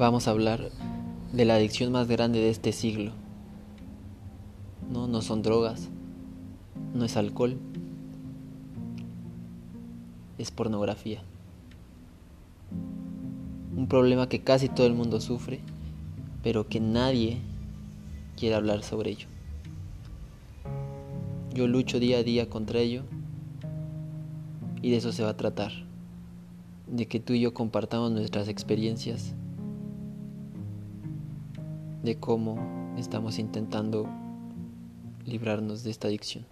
vamos a hablar de la adicción más grande de este siglo. No, no son drogas, no es alcohol, es pornografía. Un problema que casi todo el mundo sufre, pero que nadie quiere hablar sobre ello. Yo lucho día a día contra ello y de eso se va a tratar, de que tú y yo compartamos nuestras experiencias de cómo estamos intentando librarnos de esta adicción.